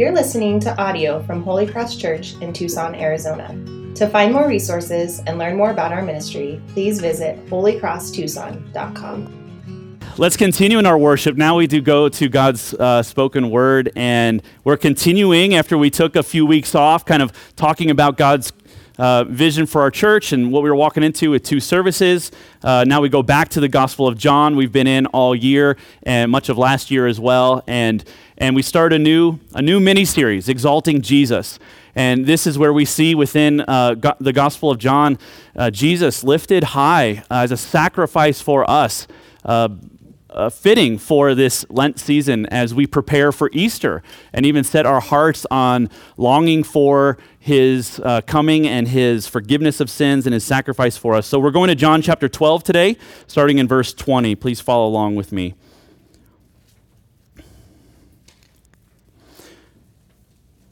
You're listening to audio from Holy Cross Church in Tucson, Arizona. To find more resources and learn more about our ministry, please visit holycrosstucson.com. Let's continue in our worship. Now we do go to God's uh, spoken word, and we're continuing after we took a few weeks off, kind of talking about God's uh, vision for our church and what we were walking into with two services. Uh, now we go back to the Gospel of John. We've been in all year and much of last year as well, and and we start a new a new mini series, exalting Jesus. And this is where we see within uh, go- the Gospel of John, uh, Jesus lifted high as a sacrifice for us. Uh, uh, fitting for this Lent season as we prepare for Easter and even set our hearts on longing for his uh, coming and his forgiveness of sins and his sacrifice for us. So we're going to John chapter 12 today, starting in verse 20. Please follow along with me.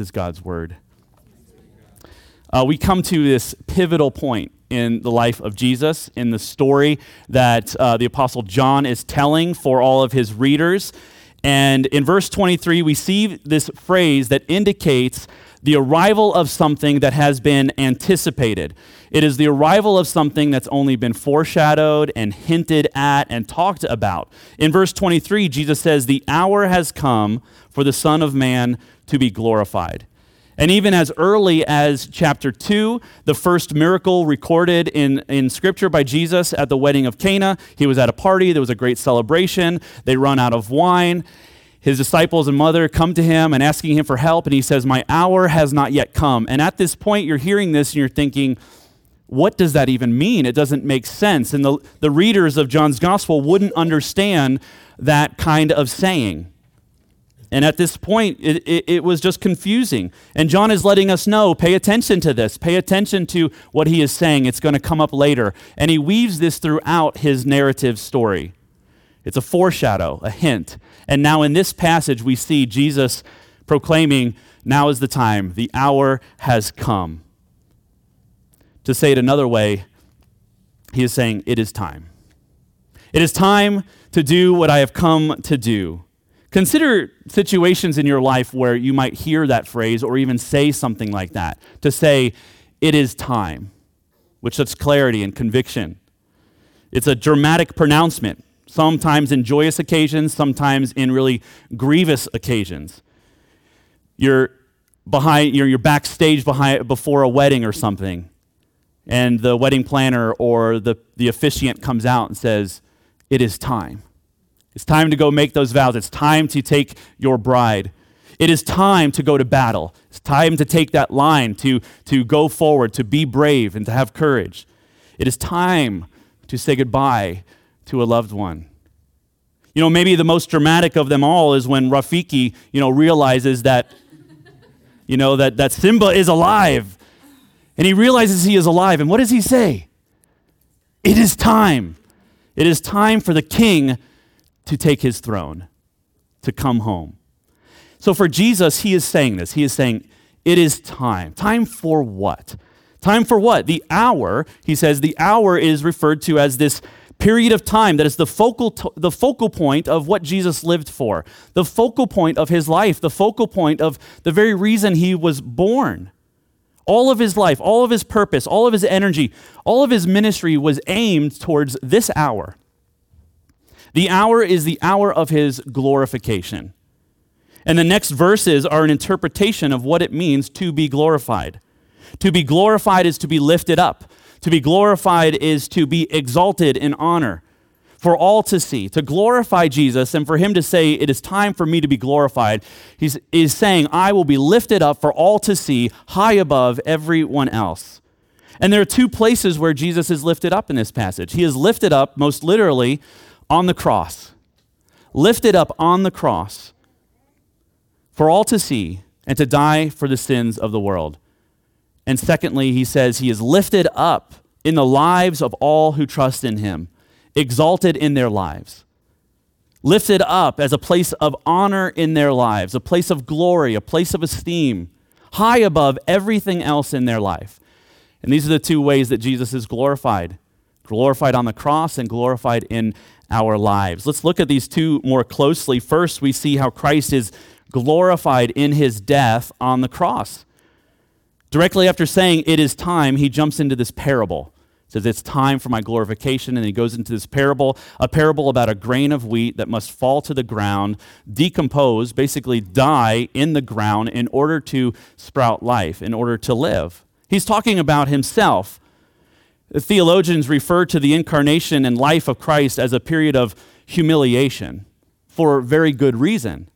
Is God's word. Uh, we come to this pivotal point in the life of Jesus, in the story that uh, the Apostle John is telling for all of his readers. And in verse 23, we see this phrase that indicates the arrival of something that has been anticipated. It is the arrival of something that's only been foreshadowed and hinted at and talked about. In verse 23, Jesus says, The hour has come for the Son of Man to be glorified. And even as early as chapter 2, the first miracle recorded in, in Scripture by Jesus at the wedding of Cana, he was at a party, there was a great celebration, they run out of wine. His disciples and mother come to him and asking him for help, and he says, My hour has not yet come. And at this point, you're hearing this and you're thinking, what does that even mean? It doesn't make sense. And the, the readers of John's gospel wouldn't understand that kind of saying. And at this point, it, it, it, was just confusing. And John is letting us know pay attention to this, pay attention to what he is saying. It's going to come up later. And he weaves this throughout his narrative story. It's a foreshadow, a hint. And now in this passage, we see Jesus proclaiming, Now is the time, the hour has come. To say it another way, he is saying, It is time. It is time to do what I have come to do. Consider situations in your life where you might hear that phrase or even say something like that to say, it is time, with such clarity and conviction. It's a dramatic pronouncement, sometimes in joyous occasions, sometimes in really grievous occasions. You're behind, you're, you're backstage behind, before a wedding or something, and the wedding planner or the, the officiant comes out and says, It is time. It's time to go make those vows. It's time to take your bride. It is time to go to battle. It's time to take that line, to, to go forward, to be brave, and to have courage. It is time to say goodbye to a loved one. You know, maybe the most dramatic of them all is when Rafiki, you know, realizes that, you know, that, that Simba is alive. And he realizes he is alive. And what does he say? It is time. It is time for the king to take his throne, to come home. So for Jesus, he is saying this. He is saying, It is time. Time for what? Time for what? The hour, he says, the hour is referred to as this period of time that is the focal, the focal point of what Jesus lived for, the focal point of his life, the focal point of the very reason he was born. All of his life, all of his purpose, all of his energy, all of his ministry was aimed towards this hour. The hour is the hour of his glorification. And the next verses are an interpretation of what it means to be glorified. To be glorified is to be lifted up. To be glorified is to be exalted in honor for all to see, to glorify Jesus, and for him to say, It is time for me to be glorified. He's is saying, I will be lifted up for all to see, high above everyone else. And there are two places where Jesus is lifted up in this passage. He is lifted up, most literally, on the cross. Lifted up on the cross for all to see and to die for the sins of the world. And secondly, he says he is lifted up in the lives of all who trust in him exalted in their lives, lifted up as a place of honor in their lives, a place of glory, a place of esteem, high above everything else in their life. And these are the two ways that Jesus is glorified glorified on the cross and glorified in our lives. Let's look at these two more closely. First, we see how Christ is glorified in his death on the cross. Directly after saying, It is time, he jumps into this parable. Says it's time for my glorification and he goes into this parable a parable about a grain of wheat that must fall to the ground decompose basically die in the ground in order to sprout life in order to live. He's talking about himself. The theologians refer to the incarnation and life of christ as a period of humiliation for very good reason.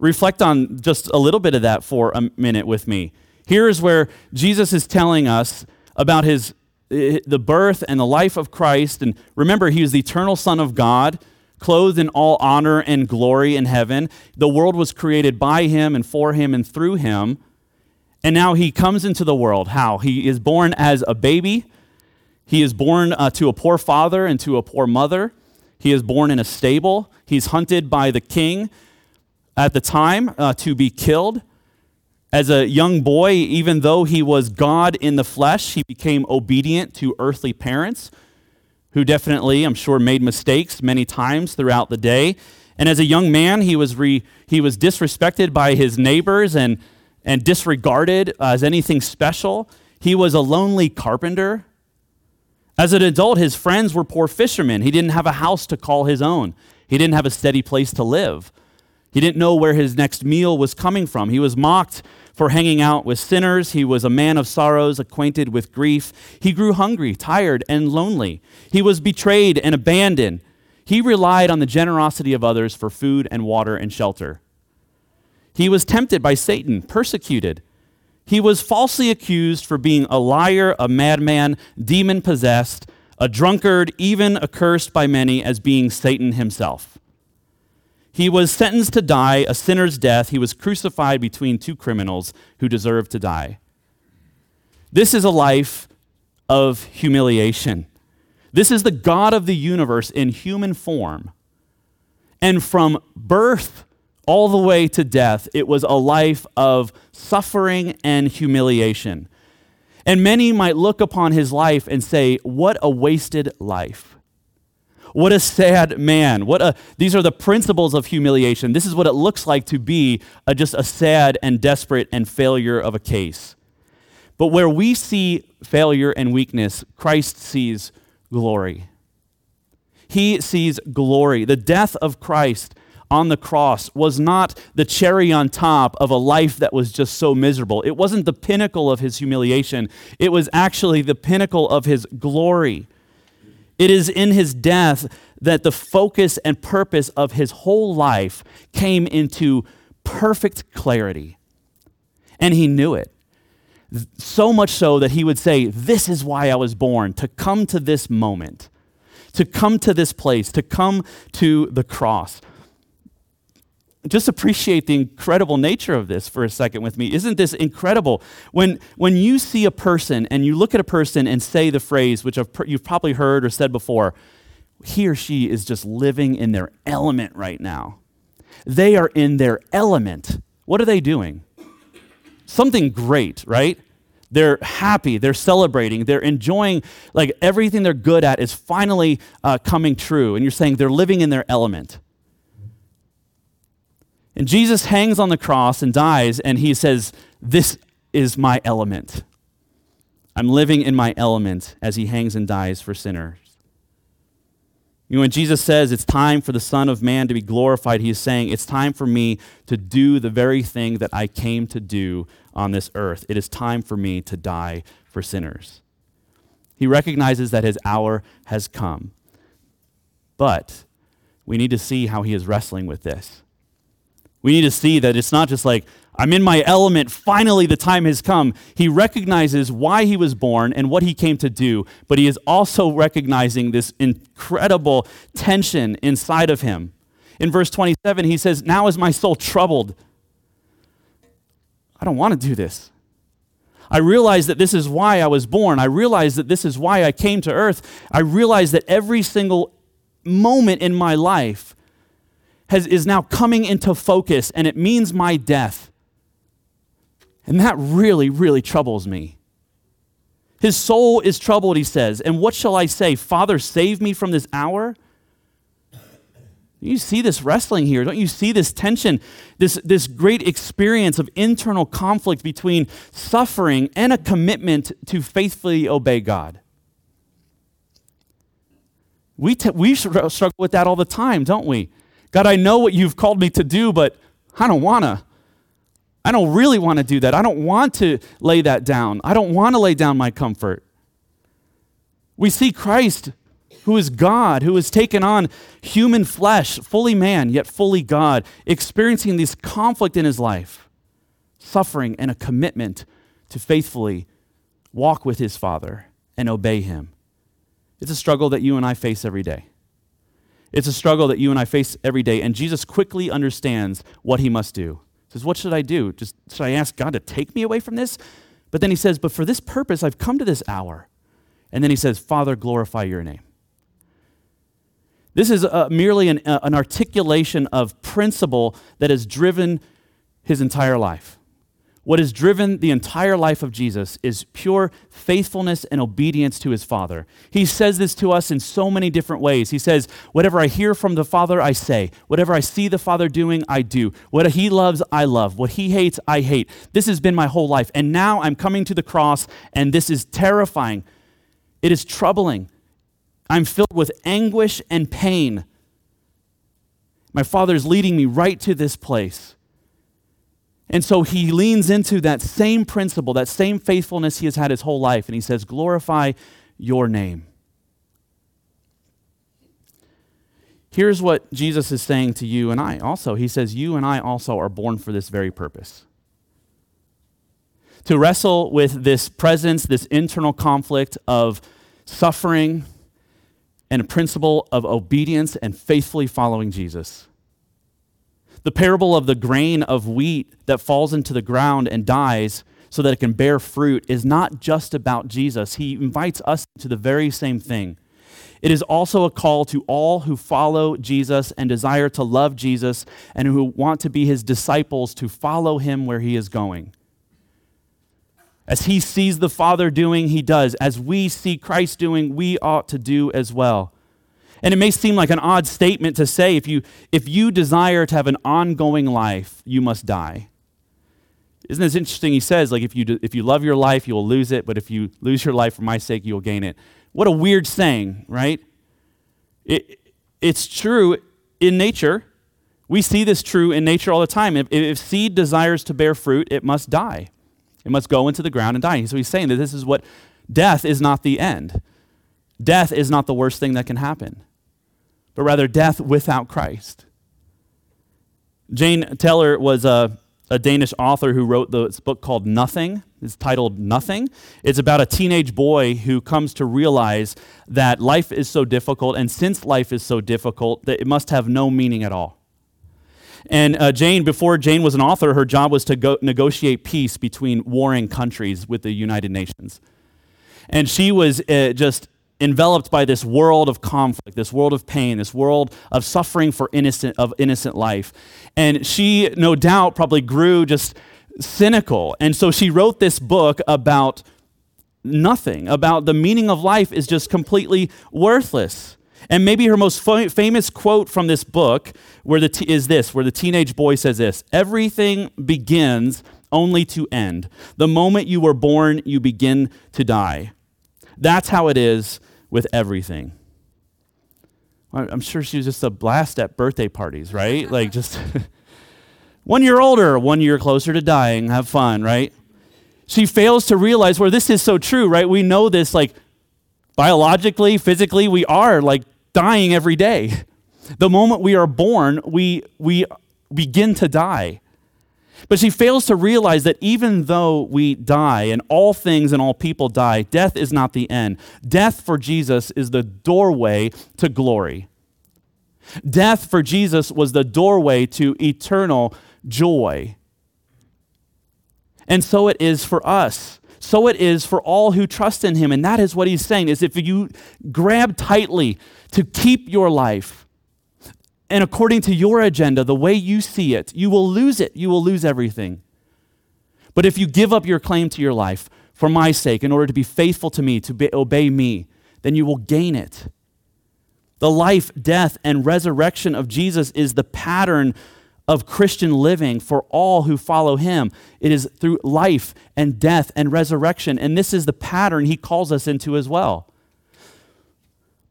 Reflect on just a little bit of that for a minute with me here is where jesus is telling us about his the birth and the life of Christ. And remember, he was the eternal Son of God, clothed in all honor and glory in heaven. The world was created by him and for him and through him. And now he comes into the world. How? He is born as a baby. He is born uh, to a poor father and to a poor mother. He is born in a stable. He's hunted by the king at the time uh, to be killed. As a young boy, even though he was God in the flesh, he became obedient to earthly parents who definitely, I'm sure, made mistakes many times throughout the day. And as a young man, he was, re, he was disrespected by his neighbors and, and disregarded as anything special. He was a lonely carpenter. As an adult, his friends were poor fishermen. He didn't have a house to call his own, he didn't have a steady place to live. He didn't know where his next meal was coming from. He was mocked for hanging out with sinners. He was a man of sorrows, acquainted with grief. He grew hungry, tired, and lonely. He was betrayed and abandoned. He relied on the generosity of others for food and water and shelter. He was tempted by Satan, persecuted. He was falsely accused for being a liar, a madman, demon possessed, a drunkard, even accursed by many as being Satan himself. He was sentenced to die a sinner's death. He was crucified between two criminals who deserved to die. This is a life of humiliation. This is the God of the universe in human form. And from birth all the way to death, it was a life of suffering and humiliation. And many might look upon his life and say, What a wasted life. What a sad man. What a, these are the principles of humiliation. This is what it looks like to be a, just a sad and desperate and failure of a case. But where we see failure and weakness, Christ sees glory. He sees glory. The death of Christ on the cross was not the cherry on top of a life that was just so miserable. It wasn't the pinnacle of his humiliation, it was actually the pinnacle of his glory. It is in his death that the focus and purpose of his whole life came into perfect clarity. And he knew it. So much so that he would say, This is why I was born, to come to this moment, to come to this place, to come to the cross. Just appreciate the incredible nature of this for a second with me. Isn't this incredible? When, when you see a person and you look at a person and say the phrase, which you've probably heard or said before, he or she is just living in their element right now. They are in their element. What are they doing? Something great, right? They're happy, they're celebrating, they're enjoying, like everything they're good at is finally uh, coming true. And you're saying they're living in their element. And Jesus hangs on the cross and dies, and he says, This is my element. I'm living in my element as he hangs and dies for sinners. You know, when Jesus says it's time for the Son of Man to be glorified, he is saying it's time for me to do the very thing that I came to do on this earth. It is time for me to die for sinners. He recognizes that his hour has come. But we need to see how he is wrestling with this. We need to see that it's not just like, I'm in my element. Finally, the time has come. He recognizes why he was born and what he came to do, but he is also recognizing this incredible tension inside of him. In verse 27, he says, Now is my soul troubled. I don't want to do this. I realize that this is why I was born. I realize that this is why I came to earth. I realize that every single moment in my life has, is now coming into focus, and it means my death. And that really, really troubles me. His soul is troubled, he says. And what shall I say? Father, save me from this hour? You see this wrestling here. Don't you see this tension, this, this great experience of internal conflict between suffering and a commitment to faithfully obey God? We, t- we struggle with that all the time, don't we? God, I know what you've called me to do, but I don't want to. I don't really want to do that. I don't want to lay that down. I don't want to lay down my comfort. We see Christ, who is God, who has taken on human flesh, fully man, yet fully God, experiencing this conflict in his life, suffering, and a commitment to faithfully walk with his Father and obey him. It's a struggle that you and I face every day. It's a struggle that you and I face every day, and Jesus quickly understands what he must do He says, What should I do? Just should I ask God to take me away from this? But then he says, But for this purpose, I've come to this hour. And then he says, Father, glorify your name. This is uh, merely an, uh, an articulation of principle that has driven his entire life. What has driven the entire life of Jesus is pure faithfulness and obedience to his Father. He says this to us in so many different ways. He says, Whatever I hear from the Father, I say. Whatever I see the Father doing, I do. What he loves, I love. What he hates, I hate. This has been my whole life. And now I'm coming to the cross, and this is terrifying. It is troubling. I'm filled with anguish and pain. My Father is leading me right to this place. And so he leans into that same principle, that same faithfulness he has had his whole life, and he says, Glorify your name. Here's what Jesus is saying to you and I also. He says, You and I also are born for this very purpose. To wrestle with this presence, this internal conflict of suffering and a principle of obedience and faithfully following Jesus. The parable of the grain of wheat that falls into the ground and dies so that it can bear fruit is not just about Jesus. He invites us to the very same thing. It is also a call to all who follow Jesus and desire to love Jesus and who want to be his disciples to follow him where he is going. As he sees the Father doing, he does. As we see Christ doing, we ought to do as well. And it may seem like an odd statement to say if you, if you desire to have an ongoing life, you must die. Isn't this interesting? He says, like, if you, do, if you love your life, you will lose it, but if you lose your life for my sake, you will gain it. What a weird saying, right? It, it's true in nature. We see this true in nature all the time. If, if seed desires to bear fruit, it must die. It must go into the ground and die. So he's saying that this is what death is not the end. Death is not the worst thing that can happen but rather death without Christ. Jane Teller was a, a Danish author who wrote this book called Nothing. It's titled Nothing. It's about a teenage boy who comes to realize that life is so difficult, and since life is so difficult, that it must have no meaning at all. And uh, Jane, before Jane was an author, her job was to go negotiate peace between warring countries with the United Nations. And she was uh, just enveloped by this world of conflict, this world of pain, this world of suffering for innocent of innocent life. And she no doubt probably grew just cynical. And so she wrote this book about nothing, about the meaning of life is just completely worthless. And maybe her most famous quote from this book where the t- is this, where the teenage boy says this Everything begins only to end. The moment you were born, you begin to die. That's how it is with everything. I'm sure she was just a blast at birthday parties, right? like just one year older, one year closer to dying, have fun, right? She fails to realize where this is so true, right? We know this like biologically, physically, we are like dying every day. The moment we are born, we, we begin to die. But she fails to realize that even though we die and all things and all people die, death is not the end. Death for Jesus is the doorway to glory. Death for Jesus was the doorway to eternal joy. And so it is for us. So it is for all who trust in him. And that is what he's saying is if you grab tightly to keep your life, and according to your agenda, the way you see it, you will lose it. You will lose everything. But if you give up your claim to your life for my sake, in order to be faithful to me, to be, obey me, then you will gain it. The life, death, and resurrection of Jesus is the pattern of Christian living for all who follow him. It is through life and death and resurrection. And this is the pattern he calls us into as well.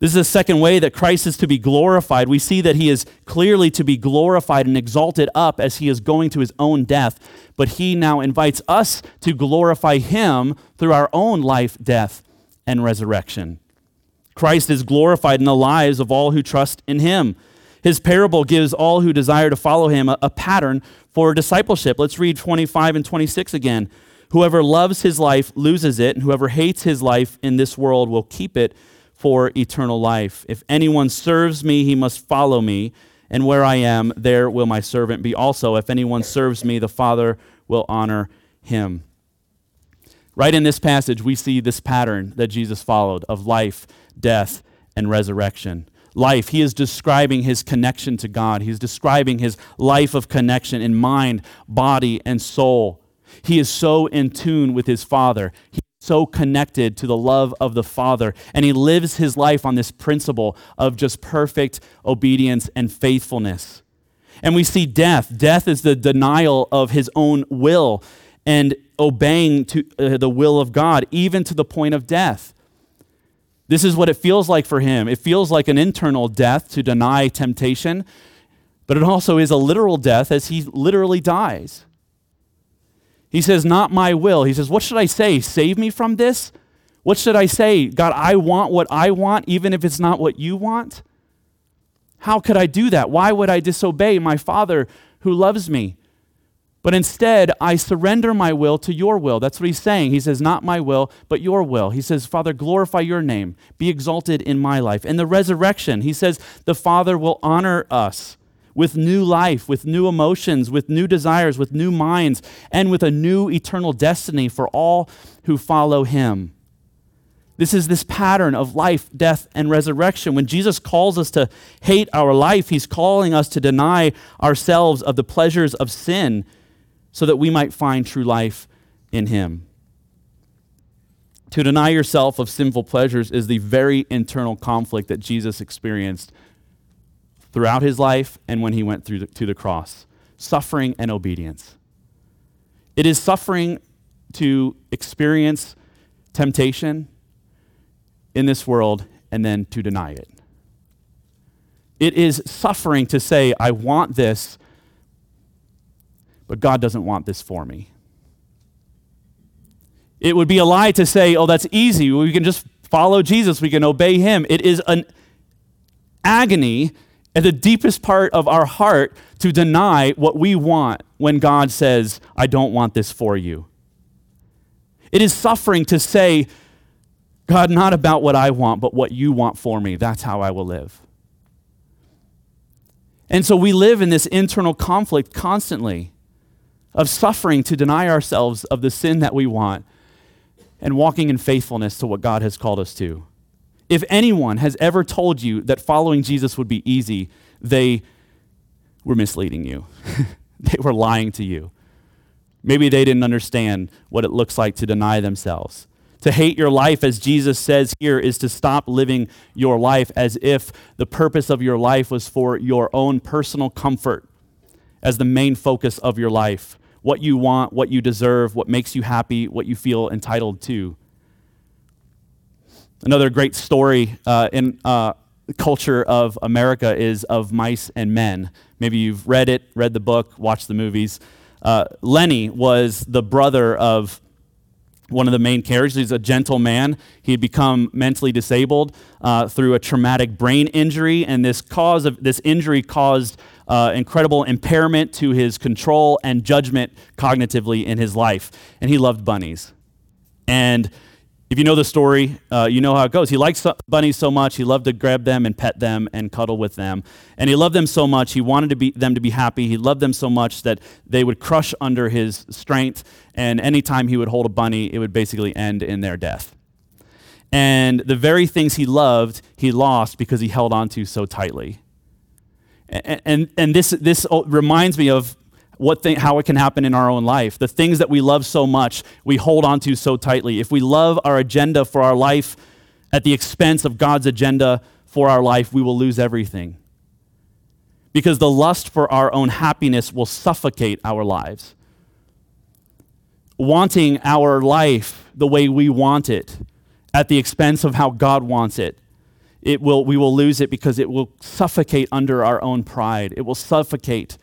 This is the second way that Christ is to be glorified. We see that he is clearly to be glorified and exalted up as he is going to his own death, but he now invites us to glorify him through our own life, death, and resurrection. Christ is glorified in the lives of all who trust in him. His parable gives all who desire to follow him a, a pattern for discipleship. Let's read 25 and 26 again. Whoever loves his life loses it, and whoever hates his life in this world will keep it for eternal life. If anyone serves me, he must follow me, and where I am, there will my servant be also. If anyone serves me, the Father will honor him. Right in this passage, we see this pattern that Jesus followed of life, death, and resurrection. Life, he is describing his connection to God. He's describing his life of connection in mind, body, and soul. He is so in tune with his Father. He so connected to the love of the Father. And he lives his life on this principle of just perfect obedience and faithfulness. And we see death. Death is the denial of his own will and obeying to uh, the will of God, even to the point of death. This is what it feels like for him. It feels like an internal death to deny temptation, but it also is a literal death as he literally dies. He says, Not my will. He says, What should I say? Save me from this? What should I say? God, I want what I want, even if it's not what you want? How could I do that? Why would I disobey my Father who loves me? But instead, I surrender my will to your will. That's what he's saying. He says, Not my will, but your will. He says, Father, glorify your name. Be exalted in my life. And the resurrection, he says, the Father will honor us with new life, with new emotions, with new desires, with new minds, and with a new eternal destiny for all who follow him. This is this pattern of life, death, and resurrection. When Jesus calls us to hate our life, he's calling us to deny ourselves of the pleasures of sin so that we might find true life in him. To deny yourself of sinful pleasures is the very internal conflict that Jesus experienced throughout his life and when he went through the, to the cross suffering and obedience. It is suffering to experience temptation in this world and then to deny it. It is suffering to say, I want this, but God doesn't want this for me. It would be a lie to say, oh, that's easy. We can just follow Jesus, we can obey him. It is an agony at the deepest part of our heart to deny what we want when God says, I don't want this for you. It is suffering to say, God, not about what I want, but what you want for me. That's how I will live. And so we live in this internal conflict constantly of suffering to deny ourselves of the sin that we want and walking in faithfulness to what God has called us to. If anyone has ever told you that following Jesus would be easy, they were misleading you. they were lying to you. Maybe they didn't understand what it looks like to deny themselves. To hate your life, as Jesus says here, is to stop living your life as if the purpose of your life was for your own personal comfort as the main focus of your life. What you want, what you deserve, what makes you happy, what you feel entitled to. Another great story uh, in uh, culture of America is of mice and men. Maybe you've read it, read the book, watched the movies. Uh, Lennie was the brother of one of the main characters. He's a gentle man. He had become mentally disabled uh, through a traumatic brain injury, and this cause of this injury caused uh, incredible impairment to his control and judgment cognitively in his life. And he loved bunnies. And if you know the story, uh, you know how it goes. He liked bunnies so much, he loved to grab them and pet them and cuddle with them. And he loved them so much, he wanted to be, them to be happy. He loved them so much that they would crush under his strength. And anytime he would hold a bunny, it would basically end in their death. And the very things he loved, he lost because he held on to so tightly. And, and, and this, this reminds me of what thing, how it can happen in our own life. The things that we love so much, we hold on to so tightly. If we love our agenda for our life at the expense of God's agenda for our life, we will lose everything. Because the lust for our own happiness will suffocate our lives. Wanting our life the way we want it at the expense of how God wants it it will, we will lose it because it will suffocate under our own pride. It will suffocate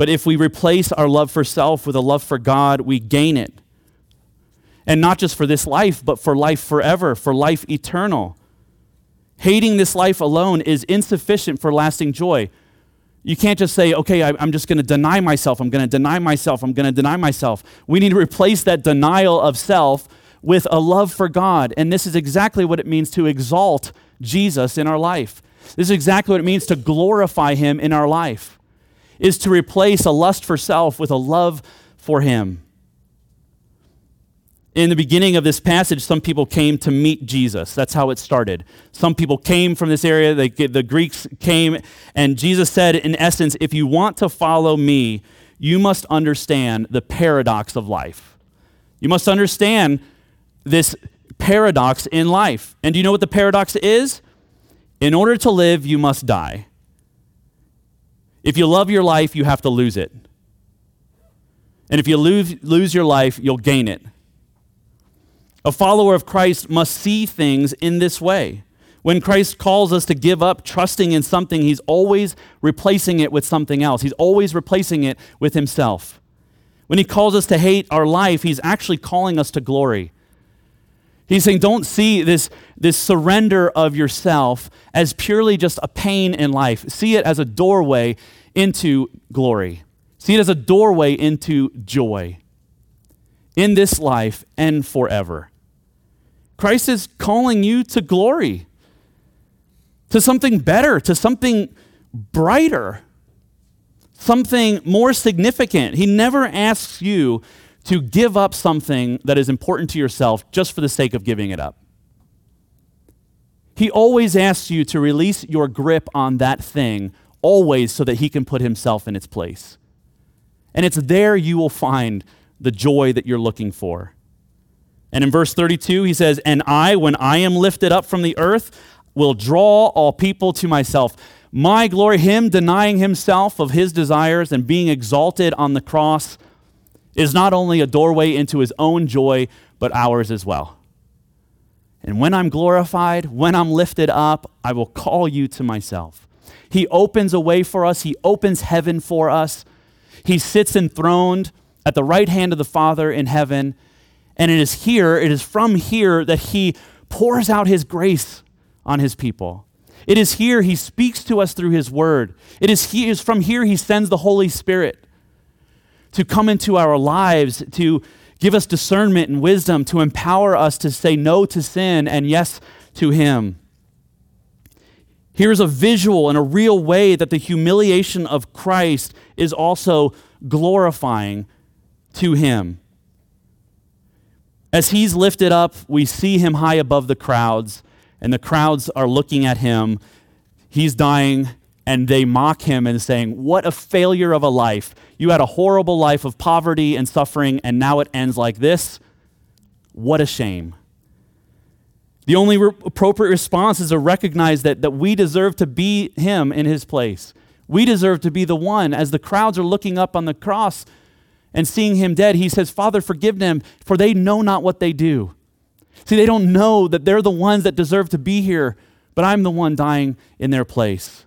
but if we replace our love for self with a love for God, we gain it. And not just for this life, but for life forever, for life eternal. Hating this life alone is insufficient for lasting joy. You can't just say, okay, I'm just going to deny myself. I'm going to deny myself. I'm going to deny myself. We need to replace that denial of self with a love for God. And this is exactly what it means to exalt Jesus in our life. This is exactly what it means to glorify Him in our life is to replace a lust for self with a love for Him. In the beginning of this passage, some people came to meet Jesus. That's how it started. Some people came from this area, they, the Greeks came, and Jesus said, in essence, if you want to follow me, you must understand the paradox of life. You must understand this paradox in life. And do you know what the paradox is? In order to live, you must die. If you love your life, you have to lose it. And if you lose, lose your life, you'll gain it. A follower of Christ must see things in this way. When Christ calls us to give up trusting in something, he's always replacing it with something else. He's always replacing it with himself. When he calls us to hate our life, he's actually calling us to glory. He's saying, don't see this, this surrender of yourself as purely just a pain in life. See it as a doorway into glory. See it as a doorway into joy in this life and forever. Christ is calling you to glory, to something better, to something brighter, something more significant. He never asks you to give up something that is important to yourself just for the sake of giving it up. He always asks you to release your grip on that thing, always so that he can put himself in its place. And it's there you will find the joy that you're looking for. And in verse 32, he says, And I, when I am lifted up from the earth, will draw all people to myself. My glory, him denying himself of his desires and being exalted on the cross is not only a doorway into his own joy, but ours as well. And when I'm glorified, when I'm lifted up, I will call you to myself. He opens a way for us, He opens heaven for us. He sits enthroned at the right hand of the Father in heaven. And it is here, it is from here that He pours out His grace on His people. It is here he speaks to us through his word. It is, he, is from here he sends the Holy Spirit to come into our lives, to give us discernment and wisdom, to empower us to say no to sin and yes to him. Here's a visual and a real way that the humiliation of Christ is also glorifying to him. As he's lifted up, we see him high above the crowds, and the crowds are looking at him. He's dying, and they mock him and saying, What a failure of a life. You had a horrible life of poverty and suffering, and now it ends like this. What a shame. The only re- appropriate response is to recognize that, that we deserve to be him in his place. We deserve to be the one. As the crowds are looking up on the cross and seeing him dead, he says, Father, forgive them, for they know not what they do. See, they don't know that they're the ones that deserve to be here, but I'm the one dying in their place.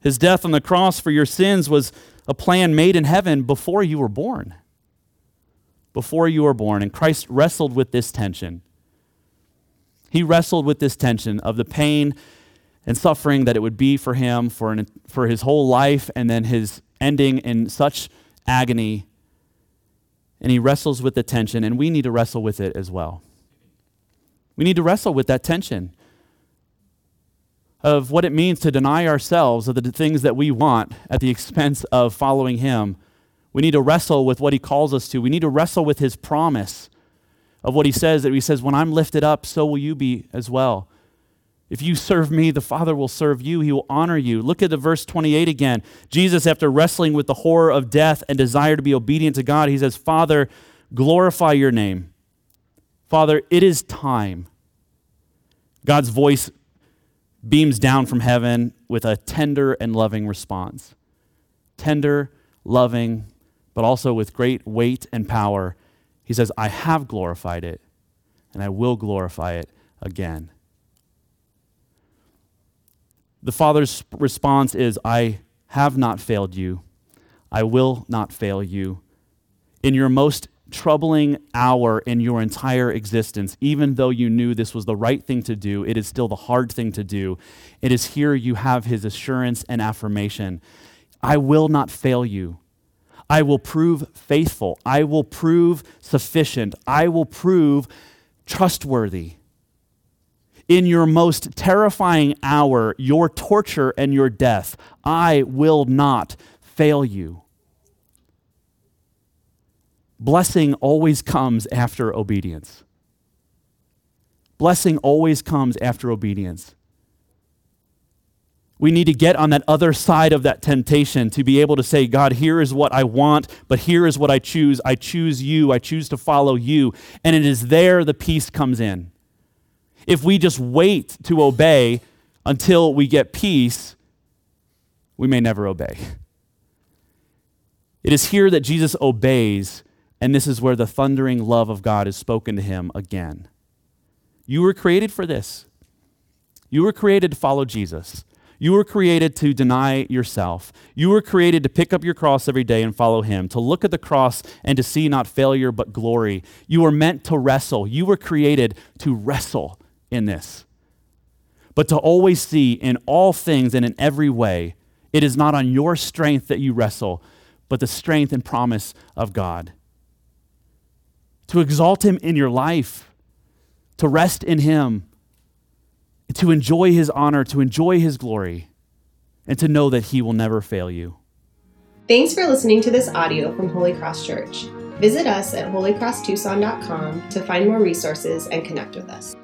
His death on the cross for your sins was a plan made in heaven before you were born. Before you were born. And Christ wrestled with this tension. He wrestled with this tension of the pain and suffering that it would be for him for, an, for his whole life and then his ending in such agony. And he wrestles with the tension, and we need to wrestle with it as well. We need to wrestle with that tension of what it means to deny ourselves of the things that we want at the expense of following him. We need to wrestle with what he calls us to. We need to wrestle with his promise of what he says that he says, When I'm lifted up, so will you be as well. If you serve me, the Father will serve you. He will honor you. Look at the verse 28 again. Jesus, after wrestling with the horror of death and desire to be obedient to God, he says, Father, glorify your name. Father, it is time. God's voice beams down from heaven with a tender and loving response. Tender, loving, but also with great weight and power. He says, I have glorified it, and I will glorify it again. The Father's response is, I have not failed you. I will not fail you. In your most troubling hour in your entire existence, even though you knew this was the right thing to do, it is still the hard thing to do. It is here you have his assurance and affirmation I will not fail you. I will prove faithful. I will prove sufficient. I will prove trustworthy. In your most terrifying hour, your torture and your death, I will not fail you. Blessing always comes after obedience. Blessing always comes after obedience. We need to get on that other side of that temptation to be able to say, God, here is what I want, but here is what I choose. I choose you. I choose to follow you. And it is there the peace comes in. If we just wait to obey until we get peace, we may never obey. It is here that Jesus obeys, and this is where the thundering love of God is spoken to him again. You were created for this. You were created to follow Jesus. You were created to deny yourself. You were created to pick up your cross every day and follow Him, to look at the cross and to see not failure but glory. You were meant to wrestle. You were created to wrestle in this. But to always see in all things and in every way, it is not on your strength that you wrestle, but the strength and promise of God. To exalt Him in your life, to rest in Him to enjoy his honor, to enjoy his glory, and to know that he will never fail you. Thanks for listening to this audio from Holy Cross Church. Visit us at holycrosstucson.com to find more resources and connect with us.